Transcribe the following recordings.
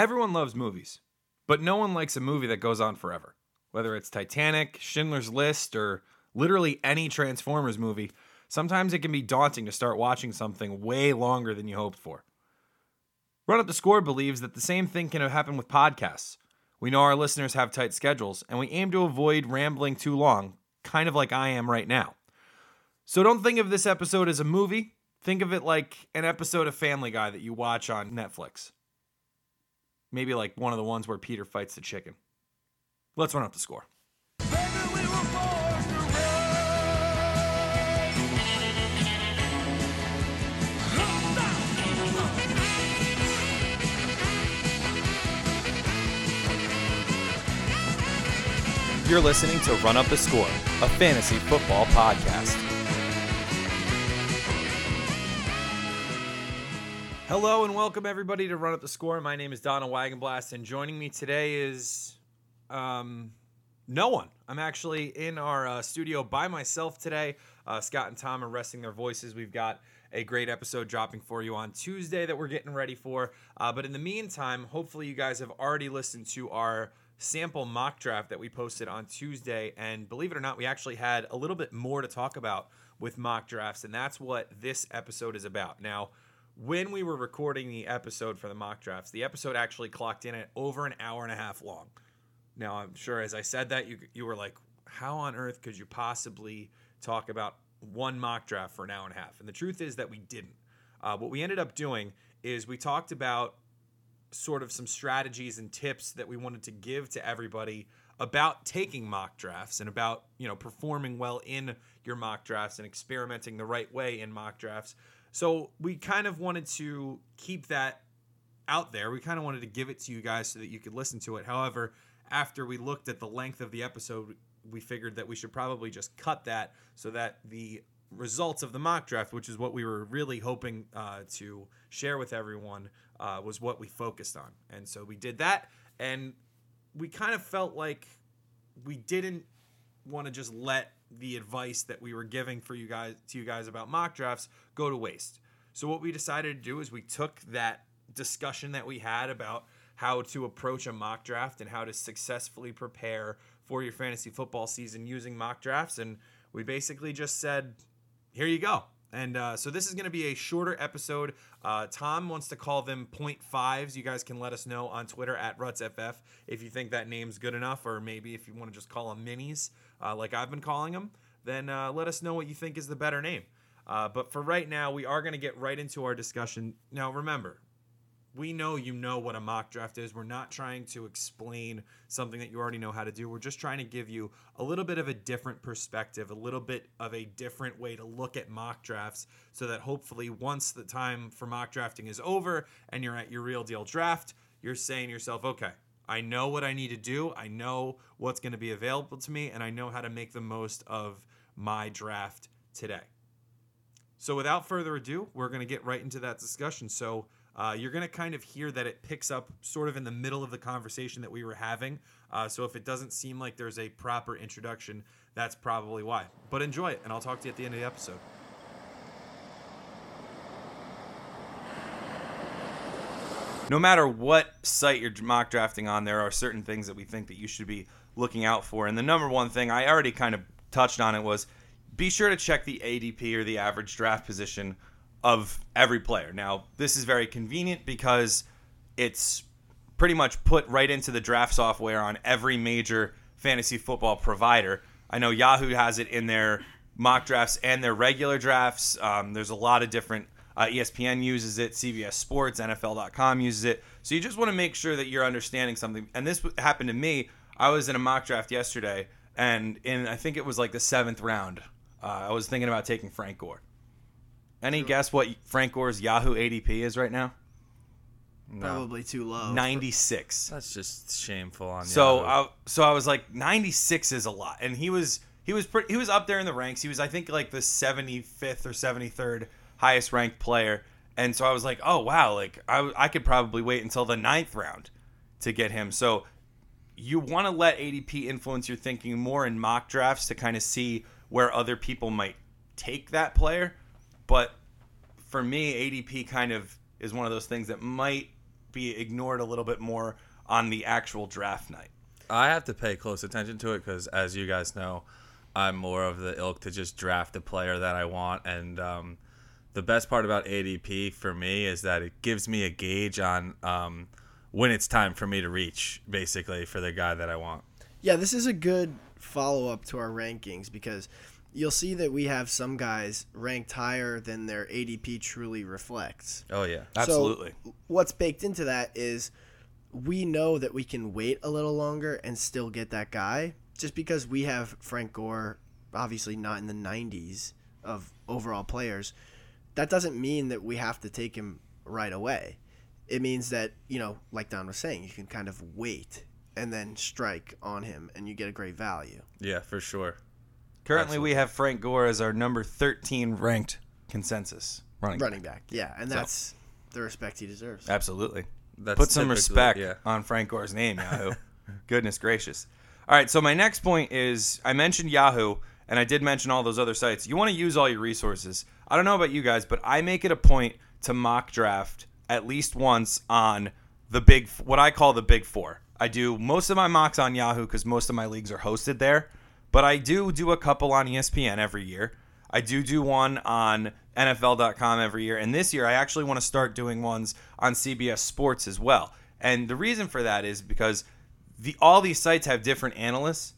Everyone loves movies, but no one likes a movie that goes on forever. Whether it's Titanic, Schindler's List, or literally any Transformers movie, sometimes it can be daunting to start watching something way longer than you hoped for. Run Up the Score believes that the same thing can happen with podcasts. We know our listeners have tight schedules, and we aim to avoid rambling too long, kind of like I am right now. So don't think of this episode as a movie. Think of it like an episode of Family Guy that you watch on Netflix. Maybe like one of the ones where Peter fights the chicken. Let's run up the score. You're listening to Run Up the Score, a fantasy football podcast. Hello and welcome everybody to Run Up the Score. My name is Donald Wagenblast, and joining me today is um, no one. I'm actually in our uh, studio by myself today. Uh, Scott and Tom are resting their voices. We've got a great episode dropping for you on Tuesday that we're getting ready for. Uh, but in the meantime, hopefully you guys have already listened to our sample mock draft that we posted on Tuesday. And believe it or not, we actually had a little bit more to talk about with mock drafts, and that's what this episode is about. Now, when we were recording the episode for the mock drafts, the episode actually clocked in at over an hour and a half long. Now, I'm sure as I said that, you, you were like, how on earth could you possibly talk about one mock draft for an hour and a half? And the truth is that we didn't. Uh, what we ended up doing is we talked about sort of some strategies and tips that we wanted to give to everybody about taking mock drafts and about you know performing well in your mock drafts and experimenting the right way in mock drafts so we kind of wanted to keep that out there we kind of wanted to give it to you guys so that you could listen to it however after we looked at the length of the episode we figured that we should probably just cut that so that the results of the mock draft, which is what we were really hoping uh, to share with everyone, uh, was what we focused on. And so we did that, and we kind of felt like we didn't want to just let the advice that we were giving for you guys to you guys about mock drafts go to waste. So what we decided to do is we took that discussion that we had about how to approach a mock draft and how to successfully prepare for your fantasy football season using mock drafts and we basically just said here you go. And uh, so this is going to be a shorter episode. Uh, Tom wants to call them point fives. You guys can let us know on Twitter at RutsFF if you think that name's good enough, or maybe if you want to just call them minis, uh, like I've been calling them. Then uh, let us know what you think is the better name. Uh, but for right now, we are going to get right into our discussion. Now, remember, we know you know what a mock draft is. We're not trying to explain something that you already know how to do. We're just trying to give you a little bit of a different perspective, a little bit of a different way to look at mock drafts so that hopefully once the time for mock drafting is over and you're at your real deal draft, you're saying to yourself, okay, I know what I need to do. I know what's going to be available to me, and I know how to make the most of my draft today. So without further ado, we're going to get right into that discussion. So, uh, you're going to kind of hear that it picks up sort of in the middle of the conversation that we were having. Uh, so if it doesn't seem like there's a proper introduction, that's probably why. But enjoy it, and I'll talk to you at the end of the episode. No matter what site you're mock drafting on, there are certain things that we think that you should be looking out for. And the number one thing I already kind of touched on it was be sure to check the ADP or the average draft position of every player. Now, this is very convenient because it's pretty much put right into the draft software on every major fantasy football provider. I know Yahoo has it in their mock drafts and their regular drafts. Um, there's a lot of different. Uh, ESPN uses it, CBS Sports, NFL.com uses it. So you just want to make sure that you're understanding something. And this happened to me. I was in a mock draft yesterday, and in I think it was like the seventh round, uh, I was thinking about taking Frank Gore. Any guess what Frank Gore's Yahoo ADP is right now? Probably too low. 96. That's just shameful on So Yahoo. I, so I was like 96 is a lot. And he was he was pretty, he was up there in the ranks. He was I think like the 75th or 73rd highest ranked player. And so I was like, "Oh wow, like I I could probably wait until the ninth round to get him." So you want to let ADP influence your thinking more in mock drafts to kind of see where other people might take that player. But for me, ADP kind of is one of those things that might be ignored a little bit more on the actual draft night. I have to pay close attention to it because, as you guys know, I'm more of the ilk to just draft the player that I want. And um, the best part about ADP for me is that it gives me a gauge on um, when it's time for me to reach, basically, for the guy that I want. Yeah, this is a good follow up to our rankings because you'll see that we have some guys ranked higher than their ADP truly reflects. Oh, yeah. Absolutely. So what's baked into that is we know that we can wait a little longer and still get that guy just because we have Frank Gore obviously not in the 90s of overall players that doesn't mean that we have to take him right away it means that you know like Don was saying you can kind of wait and then strike on him and you get a great value Yeah, for sure. Currently, we have Frank Gore as our number 13 ranked consensus running. back. running back yeah and So- that's the respect he deserves Absolutely. That's Put some respect Yeah. on Frank Gore's name, Yahoo. Goodness gracious. All right, so my next point is I mentioned Yahoo, and I did mention all those other sites. You want to use all your resources. I don't know about you guys, but I make it a point to mock draft at least once on the big, what I call the big four. I do most of my mocks on Yahoo because most of my leagues are hosted there, but I do do a couple on ESPN every year. I do do one on NFL.com every year, and this year I actually want to start doing ones on CBS Sports as well. And the reason for that is because the all these sites have different analysts,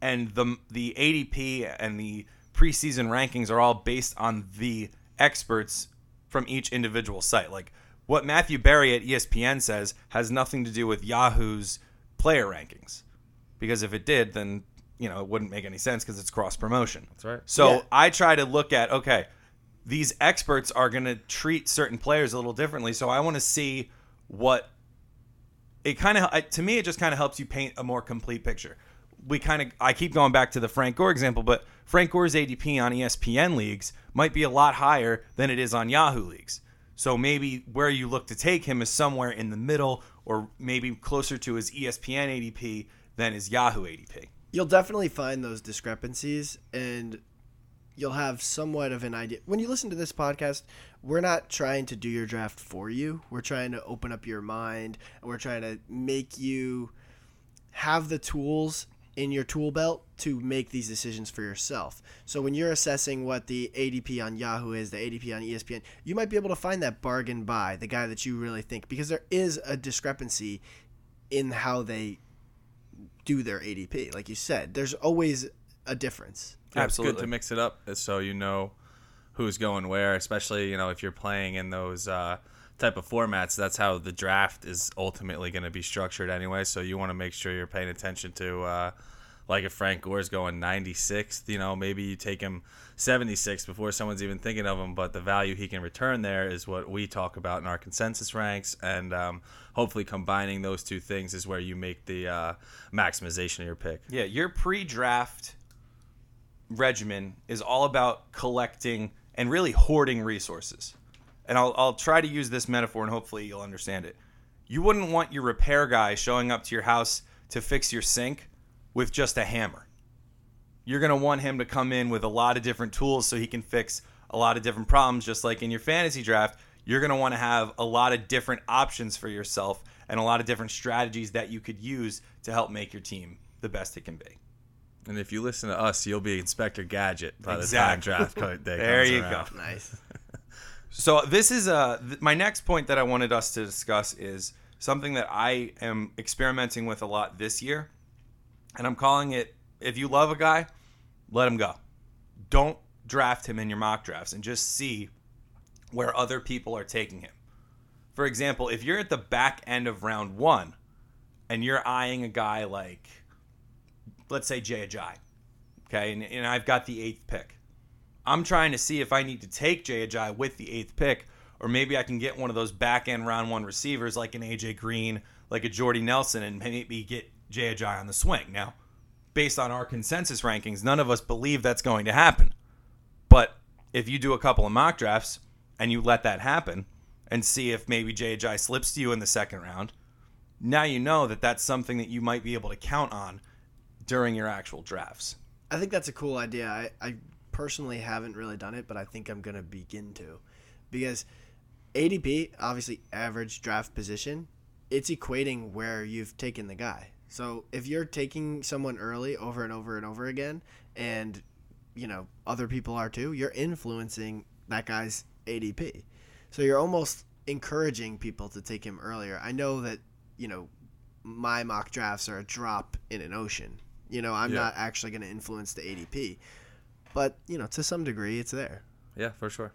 and the the ADP and the preseason rankings are all based on the experts from each individual site. Like what Matthew Berry at ESPN says has nothing to do with Yahoo's player rankings, because if it did, then you know it wouldn't make any sense because it's cross promotion. That's right. So Yeah. I try to look at okay, these experts are going to treat certain players a little differently. So I want to see what it kind of to me it just kind of helps you paint a more complete picture. We kind of I keep going back to the Frank Gore example, but Frank Gore's ADP on ESPN leagues might be a lot higher than it is on Yahoo leagues. So maybe where you look to take him is somewhere in the middle or maybe closer to his ESPN ADP than his Yahoo ADP. You'll definitely find those discrepancies and you'll have somewhat of an idea. When you listen to this podcast we're not trying to do your draft for you. We're trying to open up your mind. And we're trying to make you have the tools in your tool belt to make these decisions for yourself. So when you're assessing what the adp on yahoo is the adp on espn you might be able to find that bargain buy the guy that you really think because there is a discrepancy in how they do their ADP. Like you said, there's always a difference. Yeah, It's Absolutely. good to mix it up so you know who's going where, especially you know if you're playing in those uh, type of formats. That's how the draft is ultimately going to be structured anyway. So you want to make sure you're paying attention to, uh, like if Frank Gore's going 96th, you know maybe you take him 76 before someone's even thinking of him. But the value he can return there is what we talk about in our consensus ranks, and um, hopefully combining those two things is where you make the uh, maximization of your pick. Yeah, your pre-draft regimen is all about collecting and really hoarding resources. And I'll, I'll try to use this metaphor and hopefully you'll understand it. You wouldn't want your repair guy showing up to your house to fix your sink with just a hammer. You're going to want him to come in with a lot of different tools so he can fix a lot of different problems, just like in your fantasy draft. You're going to want to have a lot of different options for yourself and a lot of different strategies that you could use to help make your team the best it can be. And if you listen to us, you'll be Inspector Gadget by Exactly. the time draft co- day There comes you around. go. Nice. So this is uh th- my next point that I wanted us to discuss is something that I am experimenting with a lot this year, and I'm calling it: if you love a guy, let him go. Don't draft him in your mock drafts, and just see where other people are taking him. For example, if you're at the back end of round one, and you're eyeing a guy like, let's say Jay Ajayi, okay, and, and I've got the eighth pick. I'm trying to see if I need to take Jay Ajayi with the eighth pick, or maybe I can get one of those back end round one receivers like an AJ Green, like a Jordy Nelson, and maybe get Jay Ajayi on the swing. Now, based on our consensus rankings, none of us believe that's going to happen. But if you do a couple of mock drafts and you let that happen and see if maybe Jay Ajayi slips to you in the second round, now you know that that's something that you might be able to count on during your actual drafts. I think that's a cool idea. I, I personally haven't really done it, but I think I'm going to begin to. Because ADP, obviously average draft position, it's equating where you've taken the guy. So if you're taking someone early over and over and over again, and you know other people are too, you're influencing that guy's ADP. So you're almost encouraging people to take him earlier. I know that you know my mock drafts are a drop in an ocean. You know, I'm Yeah. not actually going to influence the ADP, but you know, to some degree, it's there. Yeah, for sure.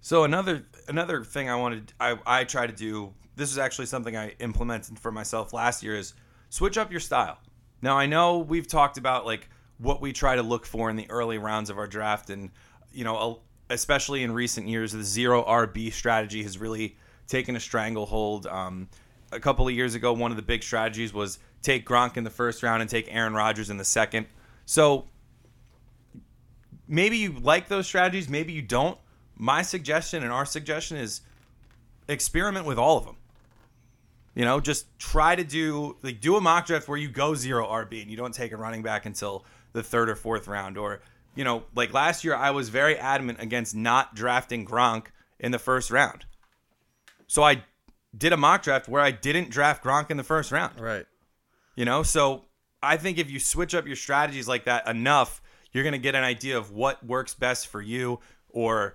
So another another thing I wanted I I try to do this is actually something I implemented for myself last year is switch up your style. Now I know we've talked about like what we try to look for in the early rounds of our draft and you know especially in recent years the zero RB strategy has really taken a stranglehold um, a couple of years ago one of the big strategies was take Gronk in the first round and take Aaron Rodgers in the second. So maybe you like those strategies, maybe you don't. My suggestion and our suggestion is experiment with all of them. You know, just try to do like do a mock draft where you go zero RB and you don't take a running back until the third or fourth round. Or, you know, like last year I was very adamant against not drafting Gronk in the first round. So I did a mock draft where I didn't draft Gronk in the first round. Right. You know, so I think if you switch up your strategies like that enough, you're going to get an idea of what works best for you or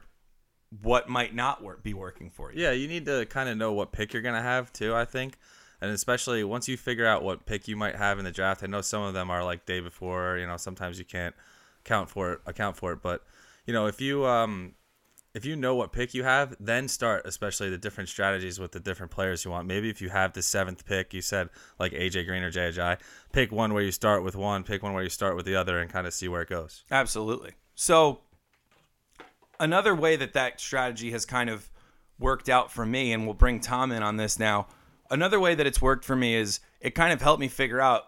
what might not work be working for you. Yeah, you need to kind of know what pick you're gonna have too. I think, and especially once you figure out what pick you might have in the draft. I know some of them are like day before. You know, sometimes you can't count for it, account for it. But you know, if you um, if you know what pick you have, then start especially the different strategies with the different players you want. Maybe if you have the seventh pick, you said like AJ Green or JJ, pick one where you start with one, pick one where you start with the other, and kind of see where it goes. Absolutely. So another way that that strategy has kind of worked out for me, and we'll bring Tom in on this now. Another way that it's worked for me is it kind of helped me figure out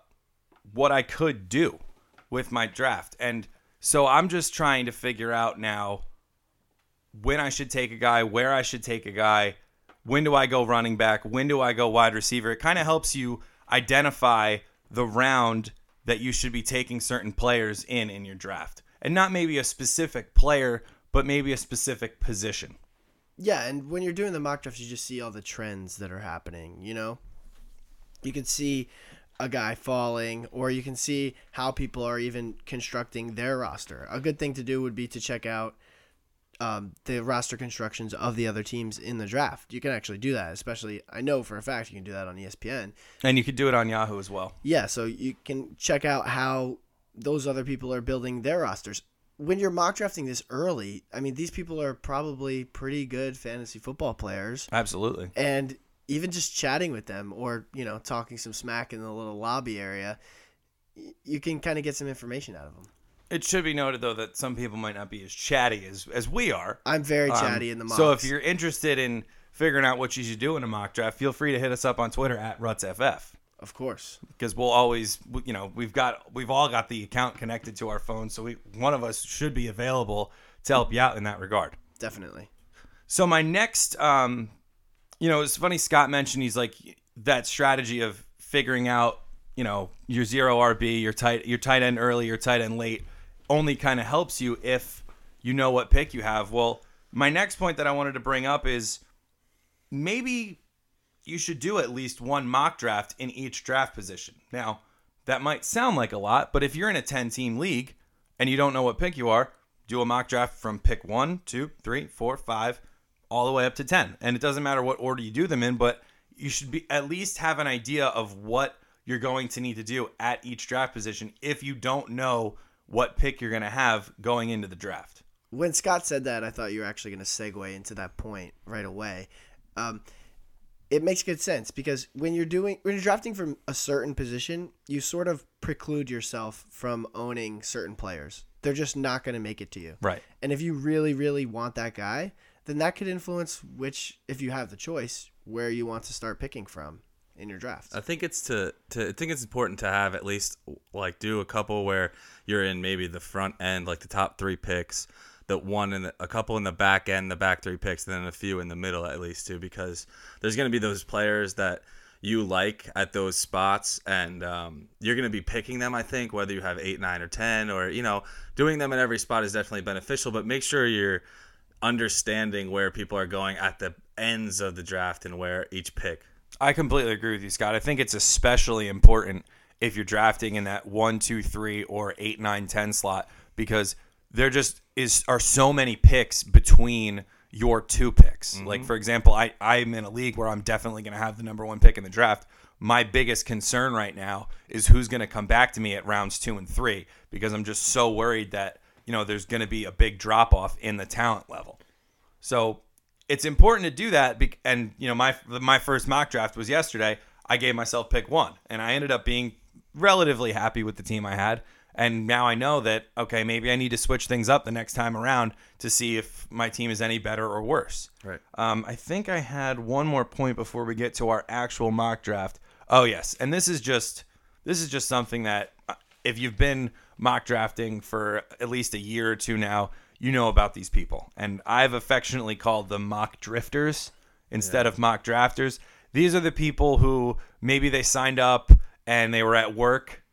what I could do with my draft. And so I'm just trying to figure out now when I should take a guy, where I should take a guy, when do I go running back, when do I go wide receiver. It kind of helps you identify the round that you should be taking certain players in in your draft. And not maybe a specific player, but maybe a specific position. Yeah, and when you're doing the mock drafts, you just see all the trends that are happening. You know, you can see a guy falling, or you can see how people are even constructing their roster. A good thing to do would be to check out um, the roster constructions of the other teams in the draft. You can actually do that, especially I know for a fact you can do that on ESPN. And you could do it on Yahoo as well. Yeah, so you can check out how those other people are building their rosters. When you're mock drafting this early, I mean, these people are probably pretty good fantasy football players Absolutely. and even just chatting with them or you know talking some smack in the little lobby area you can kind of get some information out of them It should be noted though that some people might not be as chatty as as we are. i'm very Um, chatty in the mock. So if you're interested in figuring out what you should do in a mock draft, feel free to hit us up on Twitter at RutsFF. Of course. Because we'll always you know we've got we've all got the account connected to our phone so we one of us should be available to help you out in that regard. Definitely. So my next um you know it's funny scott mentioned he's like that strategy of figuring out you know your zero rb your tight your tight end early your tight end late only kind of helps you if you know what pick you have. Well my next point that i wanted to bring up is maybe you should do at least one mock draft in each draft position. Now, that might sound like a lot, but if you're in a 10 team league and you don't know what pick you are, do a mock draft from pick one, two, three, four, five, all the way up to 10. And it doesn't matter what order you do them in, but you should be at least have an idea of what you're going to need to do at each draft position if you don't know what pick you're going to have going into the draft. when scott said that i thought you were actually going to segue into that point right away um, it makes good sense because when you're doing when you're drafting from a certain position you sort of preclude yourself from owning certain players they're just not going to make it to you Right. And if you really, really want that guy, then that could influence which, if you have the choice, where you want to start picking from in your draft. I think it's to, to I think it's important to have at least like do a couple where you're in maybe the front end, like the top three picks, the one the, a couple in the back end, the back three picks, and then a few in the middle at least too, because there's gonna be those players that you like at those spots, and um, you're gonna be picking them. I think whether you have eight, nine, or ten, or you know, doing them at every spot is definitely beneficial, but make sure you're understanding where people are going at the ends of the draft and where each pick I completely agree with you, Scott. I think it's especially important if you're drafting in that one, two, three, or eight, nine, ten slot because they're just is are so many picks between your two picks. Like mm-hmm. for example, I I'm in a league where I'm definitely going to have the number one pick in the draft. My biggest concern right now is who's going to come back to me at rounds two and three because I'm just so worried that you know there's going to be a big drop off in the talent level. So it's important to do that. bec- And you know, my my first mock draft was yesterday. I gave myself pick one, and I ended up being relatively happy with the team I had. And now I know that okay, maybe I need to switch things up the next time around to see if my team is any better or worse. Right. Um, I think I had one more point before we get to our actual mock draft. Oh yes, and this is just this is just something that uh, if you've been mock drafting for at least a year or two now, you know about these people. And I've affectionately called them mock drifters instead of mock drafters. These are the people who maybe they signed up and they were at work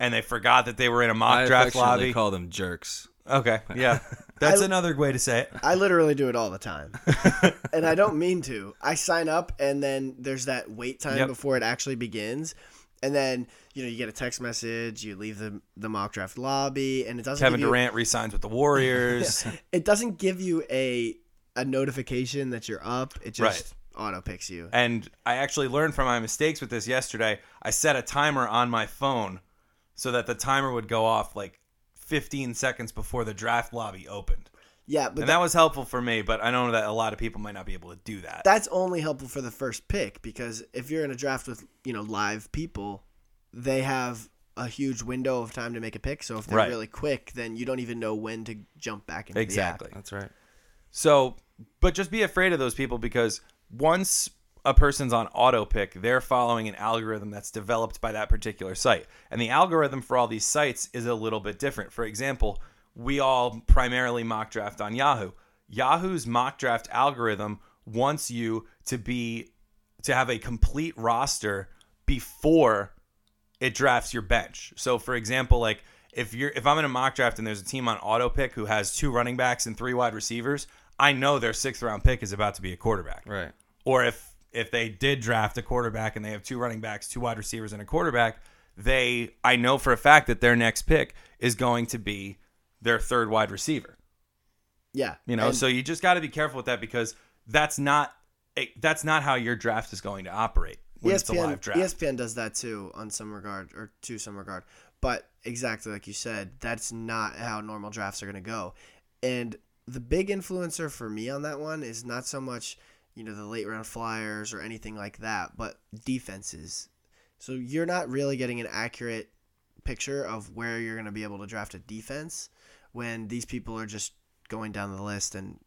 and they forgot that they were in a mock I draft affectionately lobby. call them jerks. okay, yeah. That's I- another way to say it. I literally do it all the time. and I don't mean to. I sign up and then there's that wait time Yep. before it actually begins. And then, you know, you get a text message, you leave the the mock draft lobby and it doesn't Kevin give you, Durant resigns with the Warriors. it doesn't give you a a notification that you're up. It just auto picks you. And I actually learned from my mistakes with this yesterday. I set a timer on my phone so that the timer would go off like 15 seconds before the draft lobby opened. Yeah, but And that was helpful for me, but I know that a lot of people might not be able to do that. that's only helpful for the first pick because if you're in a draft with you know live people, they have a huge window of time to make a pick. So if they're Right. really quick, then you don't even know when to jump back into Exactly. That's right. So, but just be afraid of those people because once a person's on auto pick, they're following an algorithm that's developed by that particular site. And the algorithm for all these sites is a little bit different. For example, we all primarily mock draft on Yahoo. Yahoo's mock draft algorithm wants you to be to have a complete roster before it drafts your bench. So for example, like if you're if I'm in a mock draft and there's a team on auto pick who has two running backs and three wide receivers, I know their sixth round pick is about to be a quarterback. Right. Or if if they did draft a quarterback and they have two running backs, two wide receivers, and a quarterback, they I know for a fact that their next pick is going to be their third wide receiver. Yeah, You know, and- so you just got to be careful with that because that's not it, that's not how your draft is going to operate when it's a ESPN, live draft. ESPN does that too on some regard or to some regard. But exactly like you said, that's not how normal drafts are going to go. And the big influencer for me on that one is not so much, you know, the late round flyers or anything like that, but defenses. So you're not really getting an accurate picture of where you're going to be able to draft a defense when these people are just going down the list and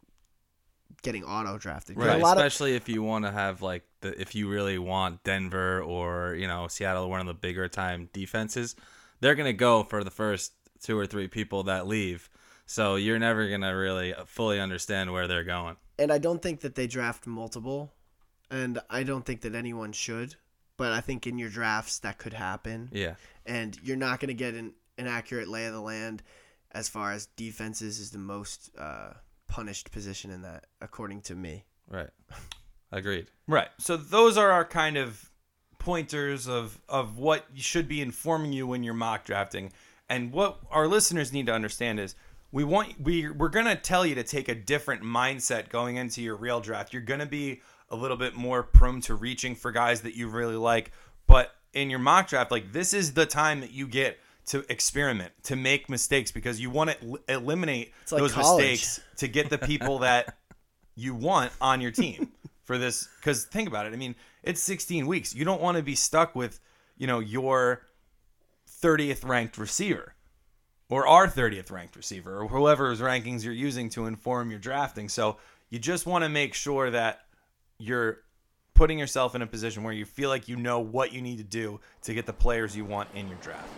getting auto drafted. Right. A lot of, Especially if you want to have like the if you really want Denver or you know Seattle, one of the bigger time defenses, they're gonna go for the first two or three people that leave. So you're never gonna really fully understand where they're going. And I don't think that they draft multiple, and I don't think that anyone should. But I think in your drafts that could happen, Yeah. and you're not going to get an, an accurate lay of the land as far as defenses is the most uh, punished position in that, according to me. Right. Agreed. Right. So those are our kind of pointers of of what should be informing you when you're mock drafting. And what our listeners need to understand is we want we we're going to tell you to take a different mindset going into your real draft. You're going to be a little bit more prone to reaching for guys that you really like, but in your mock draft like this is the time that you get to experiment, to make mistakes because you want to eliminate like those college. mistakes to get the people that you want on your team for this because think about it i mean it's 16 weeks you don't want to be stuck with you know your 30th ranked receiver or our 30th ranked receiver or whoever's rankings you're using to inform your drafting so you just want to make sure that you're putting yourself in a position where you feel like you know what you need to do to get the players you want in your draft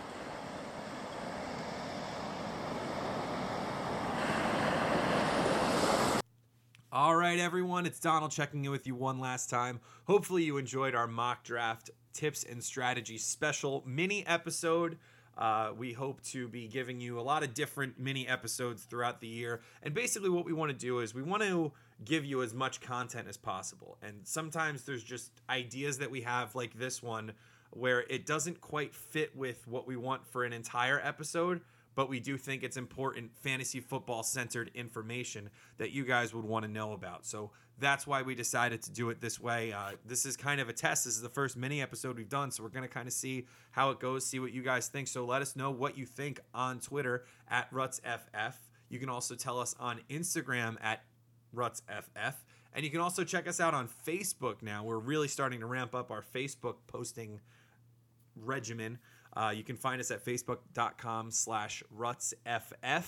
All right, everyone, it's Donald checking in with you one last time. Hopefully, you enjoyed our mock draft tips and strategy special mini episode. Uh, we hope to be giving you a lot of different mini episodes throughout the year. And basically, what we want to do is we want to give you as much content as possible. And sometimes there's just ideas that we have, like this one, where it doesn't quite fit with what we want for an entire episode, but we do think it's important fantasy football centered information that you guys would want to know about. So that's why we decided to do it this way. Uh, this is kind of a test. This is the first mini episode we've done, so we're going to kind of see how it goes, see what you guys think. So let us know what you think on Twitter at RutsFF. You can also tell us on Instagram at RutsFF. And you can also check us out on Facebook now. We're really starting to ramp up our Facebook posting regimen. Uh, you can find us at facebook.com slash rutsff.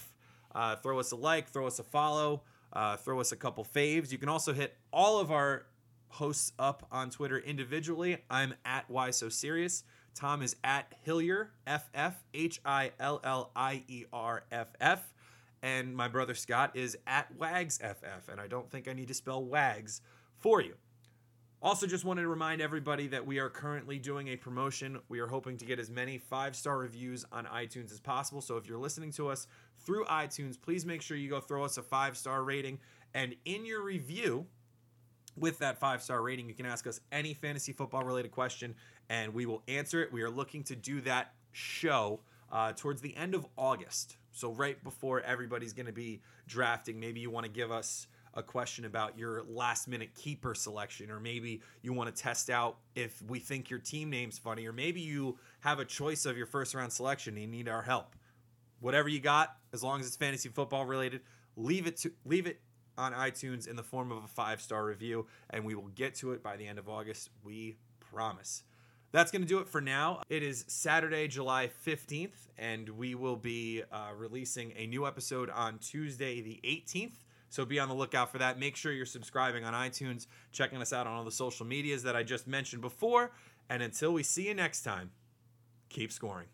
Uh, throw us a like, throw us a follow, uh, throw us a couple faves. You can also hit all of our hosts up on Twitter individually. I'm at Why So Serious. Tom is at Hillier, F-F, H-I-L-L-I-E-R-F-F. And my brother Scott is at Wags, F-F. And I don't think I need to spell Wags for you. Also, just wanted to remind everybody that we are currently doing a promotion. We are hoping to get as many five star reviews on iTunes as possible. So, if you're listening to us through iTunes, please make sure you go throw us a five star rating. And in your review, with that five star rating, you can ask us any fantasy football related question and we will answer it. We are looking to do that show uh, towards the end of August. So, right before everybody's going to be drafting, maybe you want to give us a question about your last minute keeper selection, or maybe you want to test out if we think your team name's funny, or maybe you have a choice of your first round selection and you need our help. Whatever you got, as long as it's fantasy football related, leave it to leave it on iTunes in the form of a five star review, and we will get to it by the end of August. We promise. That's going to do it for now. It is Saturday, July 15th, and we will be uh, releasing a new episode on Tuesday, the 18th. So be on the lookout for that. Make sure you're subscribing on iTunes, checking us out on all the social medias that I just mentioned before. And until we see you next time, keep scoring.